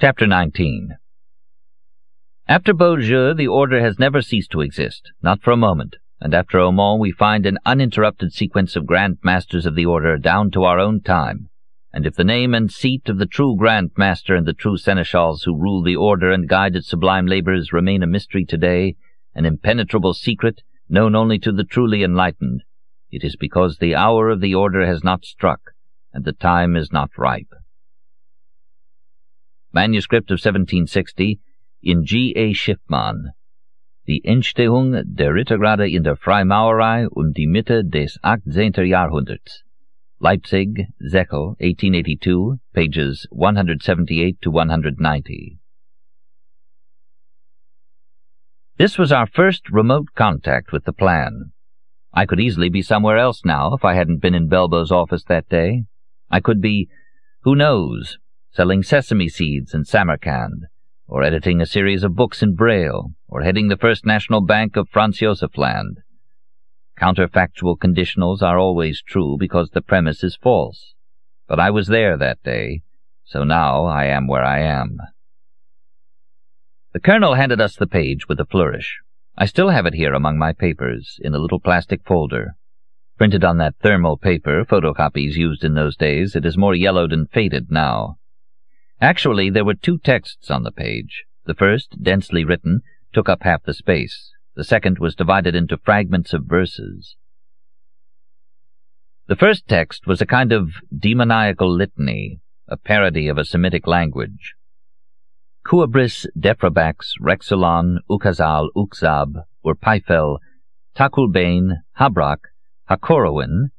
Chapter 19 After Beaujeu, the Order has never ceased to exist, not for a moment, and after Aumont we find an uninterrupted sequence of Grand Masters of the Order down to our own time. And if the name and seat of the true Grand Master and the true Seneschals who rule the Order and guide its sublime labors remain a mystery today, an impenetrable secret known only to the truly enlightened, it is because the hour of the Order has not struck, and the time is not ripe. Manuscript of 1760 in G. A. Schiffmann. Die Entstehung der Rittergrade in der Freimaurerei und die Mitte des 18. Jahrhunderts. Leipzig, Zechel, 1882, pages 178 to 190. This was our first remote contact with the plan. I could easily be somewhere else now if I hadn't been in Belbo's office that day. I could be, who knows, selling sesame seeds in Samarkand, or editing a series of books in Braille, or heading the First National Bank of Franz Josef Land. Counterfactual conditionals are always true because the premise is false. But I was there that day, so now I am where I am. The colonel handed us the page with a flourish. I still have it here among my papers, in a little plastic folder. Printed on that thermal paper, photocopies used in those days, it is more yellowed and faded now. Actually, there were two texts on the page. The first, densely written, took up half the space. The second was divided into fragments of verses. The first text was a kind of demoniacal litany, a parody of a Semitic language. Kuabris, Defrabax, Rexulon, Ukazal, Ukzab, Urpifel, Takulbain, Habrak, Hakorowin,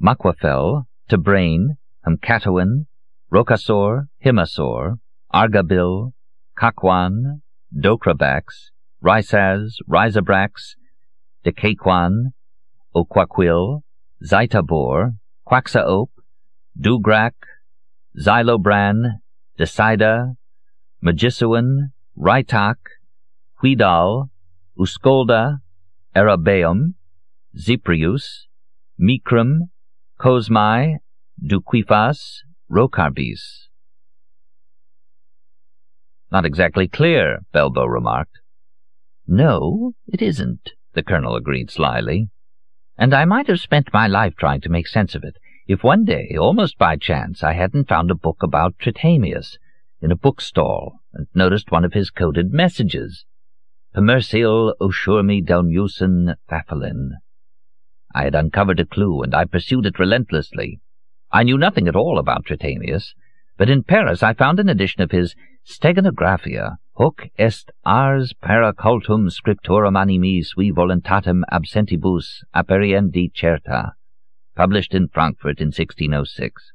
Makwafel, Tabrain, Hamkatawin, Rokasor, Himasor, Argabil, Kakwan, Dokrabax, Rysaz, Ryzabrax, Dekakwan, Okwakwil, Zaitabor, Quaxaope, Dugrak, Xylobran, Decida, Magisuan, Raitak, Huidal, Uskolda, Arabeum, Ziprius, Mikrim, Cosmai, Duquifas, Rokarbis. Not exactly clear, Belbo remarked. No, it isn't, the colonel agreed slyly. And I might have spent my life trying to make sense of it, if one day, almost by chance, I hadn't found a book about Trithemius in a bookstall and noticed one of his coded messages. Pemersil Oshurmi Delmusin Thaphalin. I had uncovered a clue, and I pursued it relentlessly. I knew nothing at all about Trithemius, but in Paris I found an edition of his Steganographia, hoc est ars paracultum scriptorum animi sui voluntatem absentibus aperiendi certa, published in Frankfurt in 1606.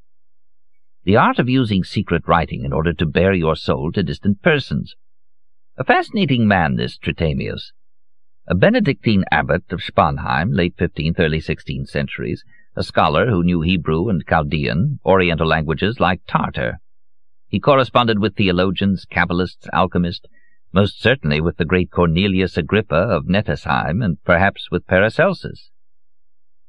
The art of using secret writing in order to bare your soul to distant persons. A fascinating man, this Trithemius. A Benedictine abbot of Sponheim, late fifteenth, early sixteenth centuries, a scholar who knew Hebrew and Chaldean, Oriental languages like Tartar. He corresponded with theologians, Kabbalists, alchemists, most certainly with the great Cornelius Agrippa of Nettesheim, and perhaps with Paracelsus.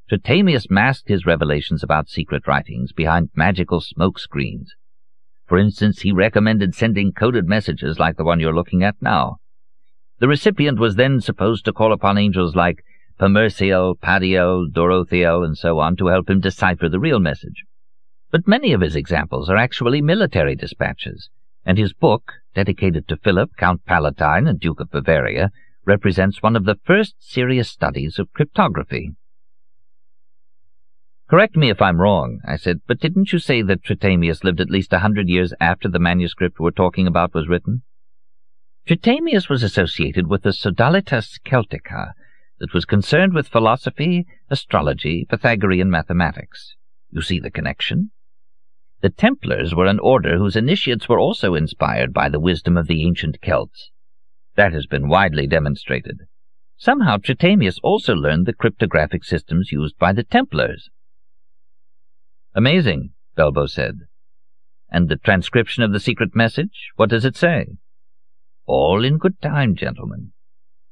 Trithemius masked his revelations about secret writings behind magical smoke screens. For instance, he recommended sending coded messages like the one you're looking at now. The recipient was then supposed to call upon angels like Pamersiel, Padiel, Dorothiel, and so on to help him decipher the real message. But many of his examples are actually military dispatches, and his book, dedicated to Philip, Count Palatine and Duke of Bavaria, represents one of the first serious studies of cryptography. Correct me if I'm wrong, I said, but didn't you say that Trithemius lived at least a hundred years after the manuscript we're talking about was written? Trithemius was associated with the Sodalitas Celtica, that was concerned with philosophy, astrology, Pythagorean mathematics. You see the connection? The Templars were an order whose initiates were also inspired by the wisdom of the ancient Celts. That has been widely demonstrated. Somehow Trithemius also learned the cryptographic systems used by the Templars. Amazing, Belbo said. And the transcription of the secret message, what does it say? All in good time, gentlemen.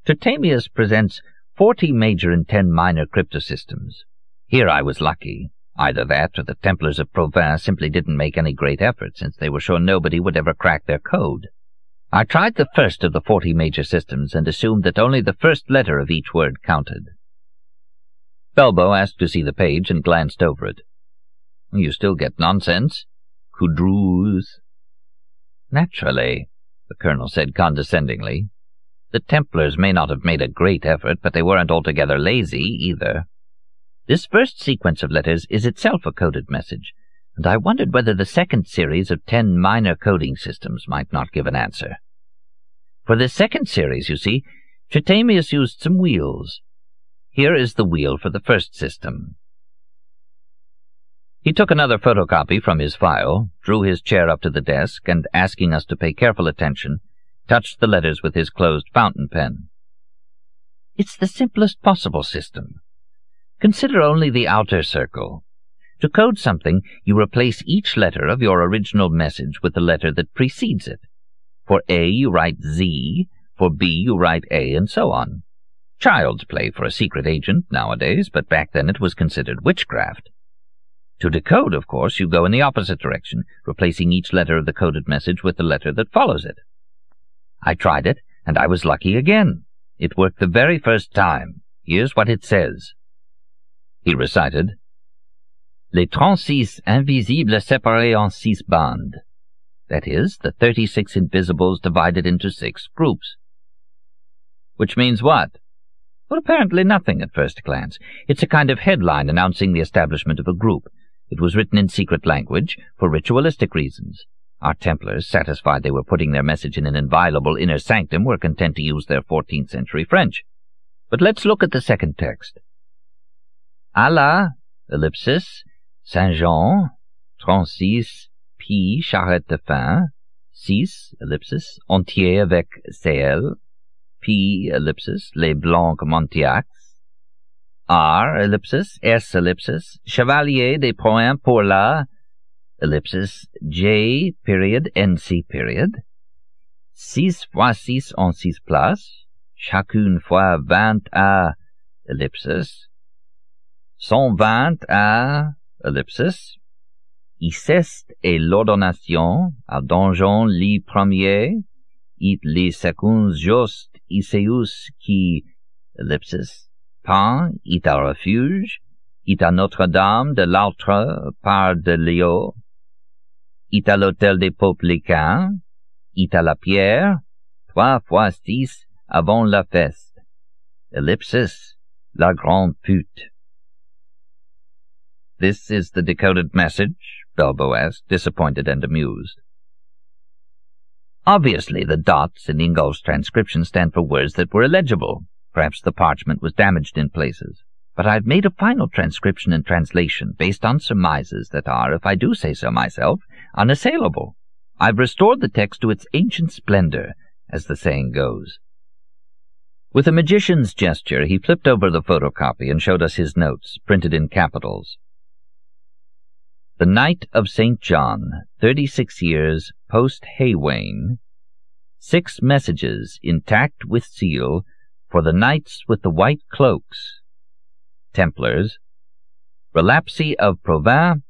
Trithemius presents forty major and ten minor cryptosystems. Here I was lucky. Either that or the Templars of Provins simply didn't make any great effort, since they were sure nobody would ever crack their code. I tried the first of the forty major systems and assumed that only the first letter of each word counted. Belbo asked to see the page and glanced over it. You still get nonsense? Coudroux. Naturally, the colonel said condescendingly. The Templars may not have made a great effort, but they weren't altogether lazy, either. This first sequence of letters is itself a coded message, and I wondered whether the second series of ten minor coding systems might not give an answer. For this second series, you see, Trithemius used some wheels. Here is the wheel for the first system. He took another photocopy from his file, drew his chair up to the desk, and, asking us to pay careful attention, touched the letters with his closed fountain pen. It's the simplest possible system. Consider only the outer circle. To code something, you replace each letter of your original message with the letter that precedes it. For A you write Z, for B you write A, and so on. Child's play for a secret agent nowadays, but back then it was considered witchcraft. To decode, of course, you go in the opposite direction, replacing each letter of the coded message with the letter that follows it. I tried it, and I was lucky again. It worked the very first time. Here's what it says. He recited, Les trente-six invisibles séparés en six bandes. That is, the thirty-six invisibles divided into six groups. Which means what? Well, apparently nothing at first glance. It's a kind of headline announcing the establishment of a group. It was written in secret language for ritualistic reasons. Our Templars, satisfied they were putting their message in an inviolable inner sanctum, were content to use their 14th century French. But let's look at the second text. Allah, ellipsis, Saint Jean, 36, P, charrette de fin, 6, ellipsis, entier avec CL, P, ellipsis, les Blancs Montiacs, R, ellipsis, S, ellipsis, Chevalier des Points pour la, ellipsis, J, period, NC, period, six fois six en six places, chacune fois vingt à, ellipsis, cent vingt à, ellipsis, Iceste et l'ordonnation à donjon li premier, it li seconds just Iseus qui, ellipsis, pan, it à refuge, it à Notre-Dame de l'autre part de Lyon, it à l'hôtel des Poplicains, it à la pierre, trois fois six avant la feste. Ellipsis, la grande pute. This is the decoded message? Belbo asked, disappointed and amused. Obviously, the dots in Ingolf's transcription stand for words that were illegible. Perhaps the parchment was damaged in places. But I've made a final transcription and translation based on surmises that are, if I do say so myself, unassailable. I've restored the text to its ancient splendor, as the saying goes. With a magician's gesture, he flipped over the photocopy and showed us his notes, printed in capitals. The Night of St. John, thirty-six years post-Haywain. Six messages, intact with seal, for the knights with the white cloaks. Templars. Relapsi of Provins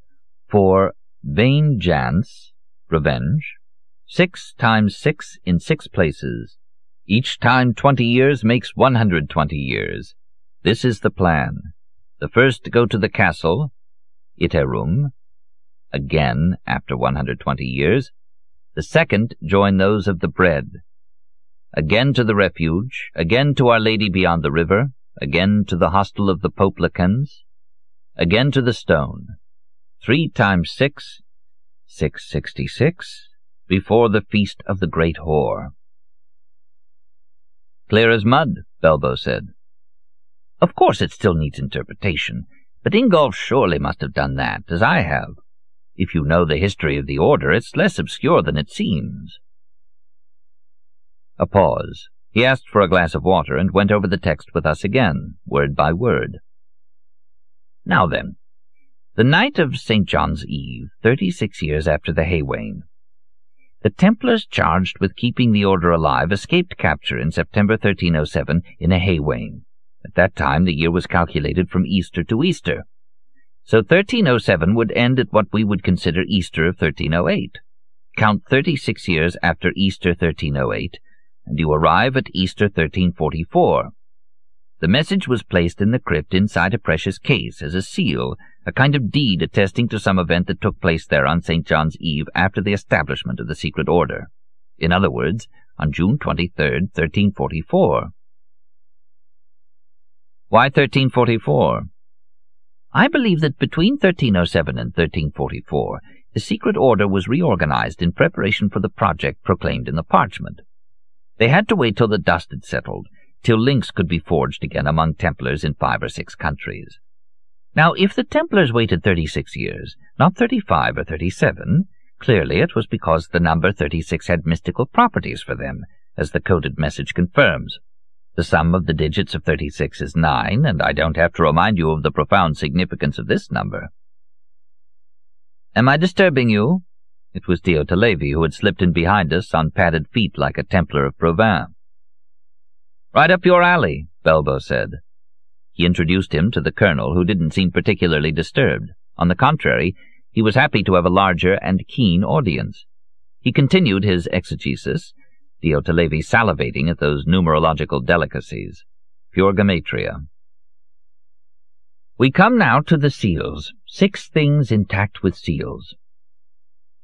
for Vengeance, revenge. Six times six in six places. Each time twenty years makes one hundred twenty years. This is the plan. The first go to the castle, Iterum, again after 120 years. The second join those of the bread. Again to the refuge, again to Our Lady beyond the river, again to the hostel of the Poplicans, again to the stone. Three times six, six sixty-six, before the feast of the great whore. Clear as mud, Belbo said. Of course it still needs interpretation, but Ingolf surely must have done that, as I have. If you know the history of the order, it's less obscure than it seems. A pause. He asked for a glass of water and went over the text with us again, word by word. Now then, the night of St. John's Eve, thirty-six years after the Haywain. The Templars charged with keeping the order alive escaped capture in September 1307 in a Haywain. At that time the year was calculated from Easter to Easter. So 1307 would end at what we would consider Easter of 1308. Count 36 years after Easter 1308, and you arrive at Easter 1344. The message was placed in the crypt inside a precious case as a seal, a kind of deed attesting to some event that took place there on St. John's Eve after the establishment of the secret order. In other words, on June 23, 1344. Why 1344? I believe that between 1307 and 1344, the secret order was reorganized in preparation for the project proclaimed in the parchment. They had to wait till the dust had settled, till links could be forged again among Templars in five or six countries. Now, if the Templars waited thirty-six years, not thirty-five or thirty-seven, clearly it was because the number thirty-six had mystical properties for them, as the coded message confirms. The sum of the digits of thirty-six is nine, and I don't have to remind you of the profound significance of this number. Am I disturbing you? It was Levi who had slipped in behind us on padded feet like a Templar of Provins. Right up your alley, Belbo said. He introduced him to the colonel, who didn't seem particularly disturbed. On the contrary, he was happy to have a larger and keen audience. He continued his exegesis, Levi salivating at those numerological delicacies. Pure gematria. We come now to the seals. Six things intact with seals.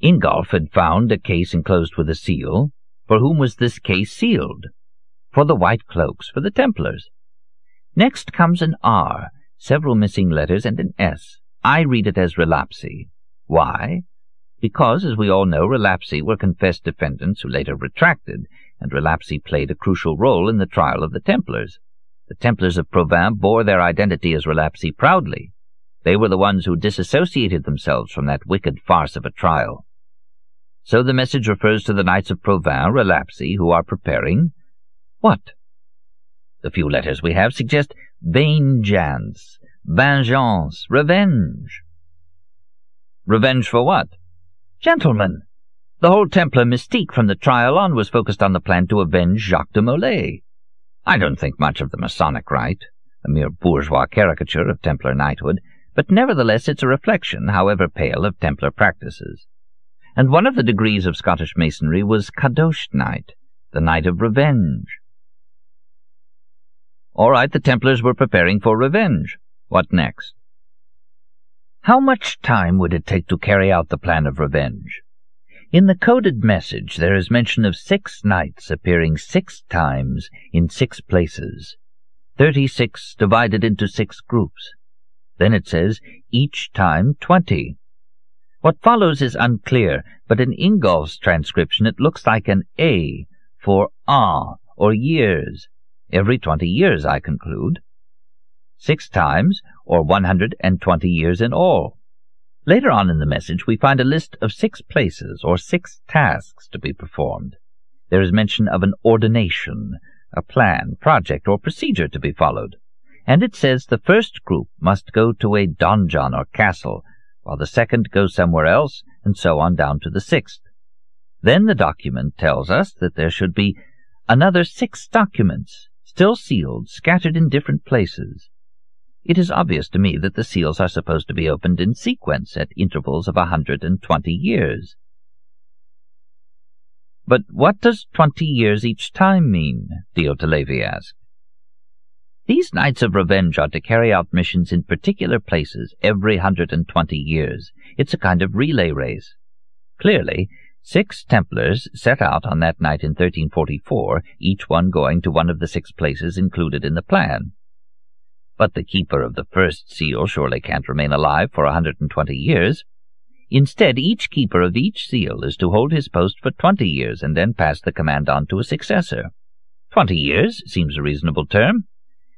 Ingolf had found a case enclosed with a seal. For whom was this case sealed? For the white cloaks, for the Templars. Next comes an R, several missing letters, and an S. I read it as relapsi. Why? Because, as we all know, relapsi were confessed defendants who later retracted, and relapsi played a crucial role in the trial of the Templars. The Templars of Provins bore their identity as relapsi proudly. They were the ones who disassociated themselves from that wicked farce of a trial. So the message refers to the Knights of Provins, Relapsi, who are preparing... What? The few letters we have suggest vengeance, vengeance, revenge. Revenge for what? Gentlemen, the whole Templar mystique from the trial on was focused on the plan to avenge Jacques de Molay. I don't think much of the Masonic rite, a mere bourgeois caricature of Templar knighthood, but nevertheless it's a reflection, however pale, of Templar practices and one of the degrees of Scottish Masonry was Kadosh Knight, the Knight of Revenge. All right, the Templars were preparing for revenge. What next? How much time would it take to carry out the plan of revenge? In the coded message there is mention of six knights appearing six times in six places, thirty-six divided into six groups. Then it says, each time twenty. What follows is unclear, but in Ingolf's transcription it looks like an A for ah or years. Every twenty years, I conclude. Six times, or one hundred and twenty years in all. Later on in the message we find a list of six places, or six tasks to be performed. There is mention of an ordination, a plan, project, or procedure to be followed. And it says the first group must go to a donjon or castle, while the second goes somewhere else, and so on down to the sixth. Then the document tells us that there should be another six documents, still sealed, scattered in different places. It is obvious to me that the seals are supposed to be opened in sequence at intervals of a hundred and twenty years. But what does twenty years each time mean? Diotallevi asked. These Knights of Revenge are to carry out missions in particular places every hundred and twenty years. It's a kind of relay race. Clearly, six Templars set out on that night in 1344, each one going to one of the six places included in the plan. But the keeper of the first seal surely can't remain alive for a hundred and twenty years. Instead, each keeper of each seal is to hold his post for twenty years and then pass the command on to a successor. Twenty years seems a reasonable term.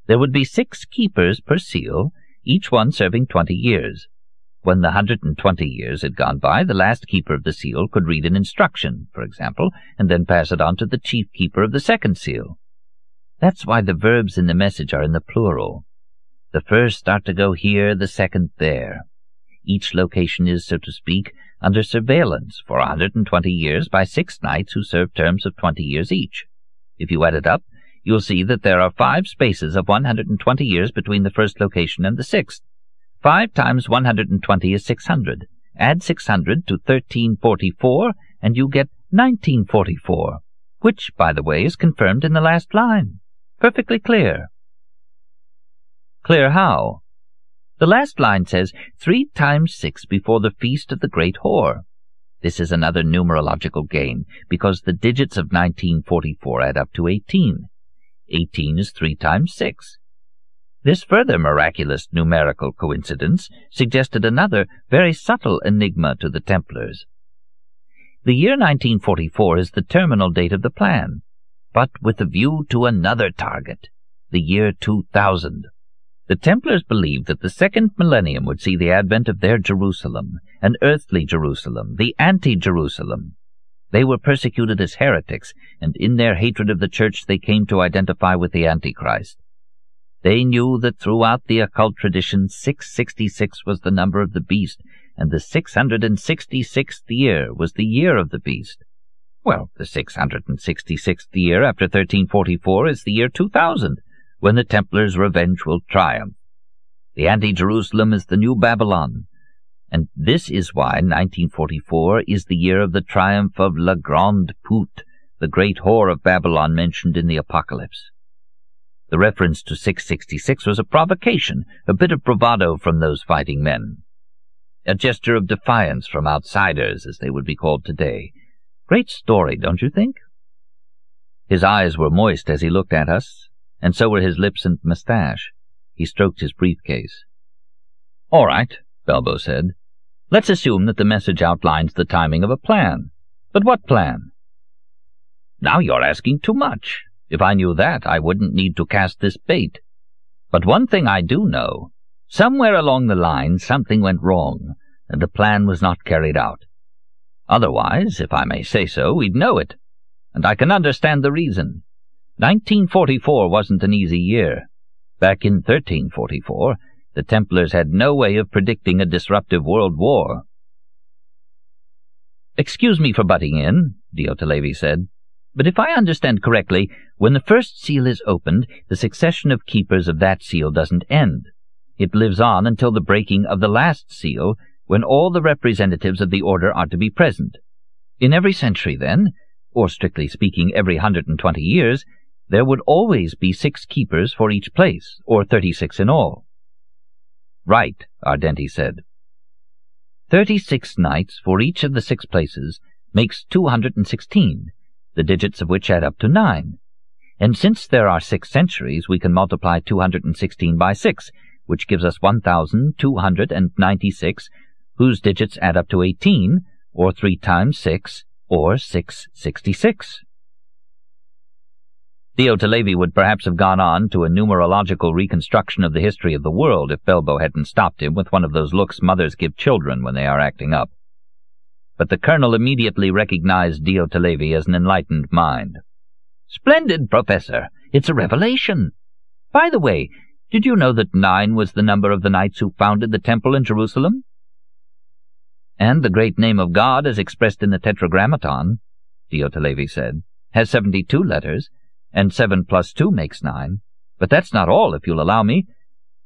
There would be six keepers per seal, each one serving twenty years. When the hundred and twenty years had gone by, the last keeper of the seal could read an instruction, for example, and then pass it on to the chief keeper of the second seal. That's why the verbs in the message are in the plural. The first are to go here, the second there. Each location is, so to speak, under surveillance for a hundred and twenty years by six knights who serve terms of twenty years each. If you add it up, you'll see that there are five spaces of 120 years between the first location and the sixth. 5 times 120 is 600. Add 600 to 1344, and you get 1944, which, by the way, is confirmed in the last line. Perfectly clear. Clear how? The last line says, three times six before the feast of the great whore. This is another numerological game, because the digits of 1944 add up to 18. 18 is three times six. This further miraculous numerical coincidence suggested another very subtle enigma to the Templars. The year 1944 is the terminal date of the plan, but with a view to another target, the year 2000. The Templars believed that the second millennium would see the advent of their Jerusalem, an earthly Jerusalem, the anti-Jerusalem. They were persecuted as heretics, and in their hatred of the Church they came to identify with the Antichrist. They knew that throughout the occult tradition 666 was the number of the beast, and the 666th year was the year of the beast. Well, the 666th year after 1344 is the year 2000, when the Templars' revenge will triumph. The anti-Jerusalem is the new Babylon, and this is why 1944 is the year of the triumph of La Grande Pute, the great whore of Babylon mentioned in the Apocalypse. The reference to 666 was a provocation, a bit of bravado from those fighting men. A gesture of defiance from outsiders, as they would be called today. Great story, don't you think? His eyes were moist as he looked at us, and so were his lips and mustache. He stroked his briefcase. All right, Belbo said. Let's assume that the message outlines the timing of a plan. But what plan? Now you're asking too much. If I knew that, I wouldn't need to cast this bait. But one thing I do know. Somewhere along the line something went wrong, and the plan was not carried out. Otherwise, if I may say so, we'd know it. And I can understand the reason. 1944 wasn't an easy year. Back in 1344, the Templars had no way of predicting a disruptive world war. Excuse me for butting in, Diotallevi said, but if I understand correctly, when the first seal is opened, the succession of keepers of that seal doesn't end. It lives on until the breaking of the last seal, when all the representatives of the order are to be present. In every century, then, or strictly speaking every hundred and twenty years, there would always be six keepers for each place, or thirty-six in all. Right, Ardenti said. Thirty-six knights for each of the six places makes two hundred and sixteen, the digits of which add up to nine. And since there are six centuries, we can multiply two hundred and sixteen by six, which gives us one thousand two hundred and ninety-six, whose digits add up to eighteen, or three times six, or six sixty-six. Diotallevi would perhaps have gone on to a numerological reconstruction of the history of the world if Belbo hadn't stopped him with one of those looks mothers give children when they are acting up. But the colonel immediately recognized Diotallevi as an enlightened mind. Splendid, Professor! It's a revelation! By the way, did you know that nine was the number of the knights who founded the temple in Jerusalem? And the great name of God, as expressed in the Tetragrammaton, Diotallevi said, has seventy-two letters, and seven plus two makes nine. But that's not all, if you'll allow me.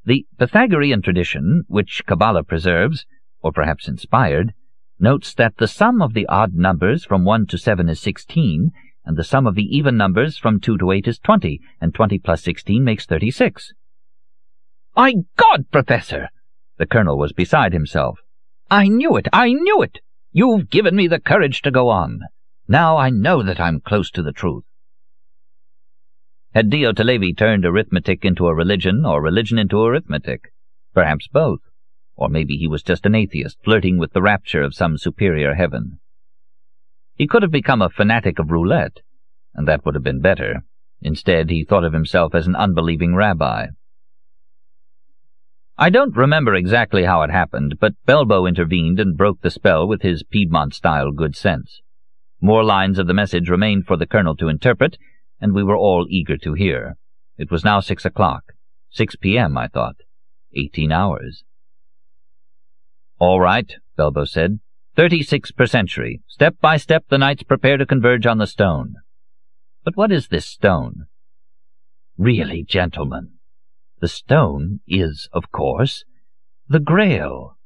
The Pythagorean tradition, which Kabbalah preserves, or perhaps inspired, notes that the sum of the odd numbers from one to seven is sixteen, and the sum of the even numbers from two to eight is twenty, and twenty plus sixteen makes thirty-six. My God, Professor! The colonel was beside himself. I knew it! I knew it! You've given me the courage to go on. Now I know that I'm close to the truth. Had Diotallevi turned arithmetic into a religion, or religion into arithmetic? Perhaps both. Or maybe he was just an atheist, flirting with the rapture of some superior heaven. He could have become a fanatic of roulette, and that would have been better. Instead, he thought of himself as an unbelieving rabbi. I don't remember exactly how it happened, but Belbo intervened and broke the spell with his Piedmont-style good sense. More lines of the message remained for the colonel to interpret, and we were all eager to hear. It was now six o'clock. Six p.m., I thought. Eighteen hours. All right, Belbo said. Thirty-six per century. Step by step the knights prepare to converge on the stone. But what is this stone? Really, gentlemen, the stone is, of course, The Grail.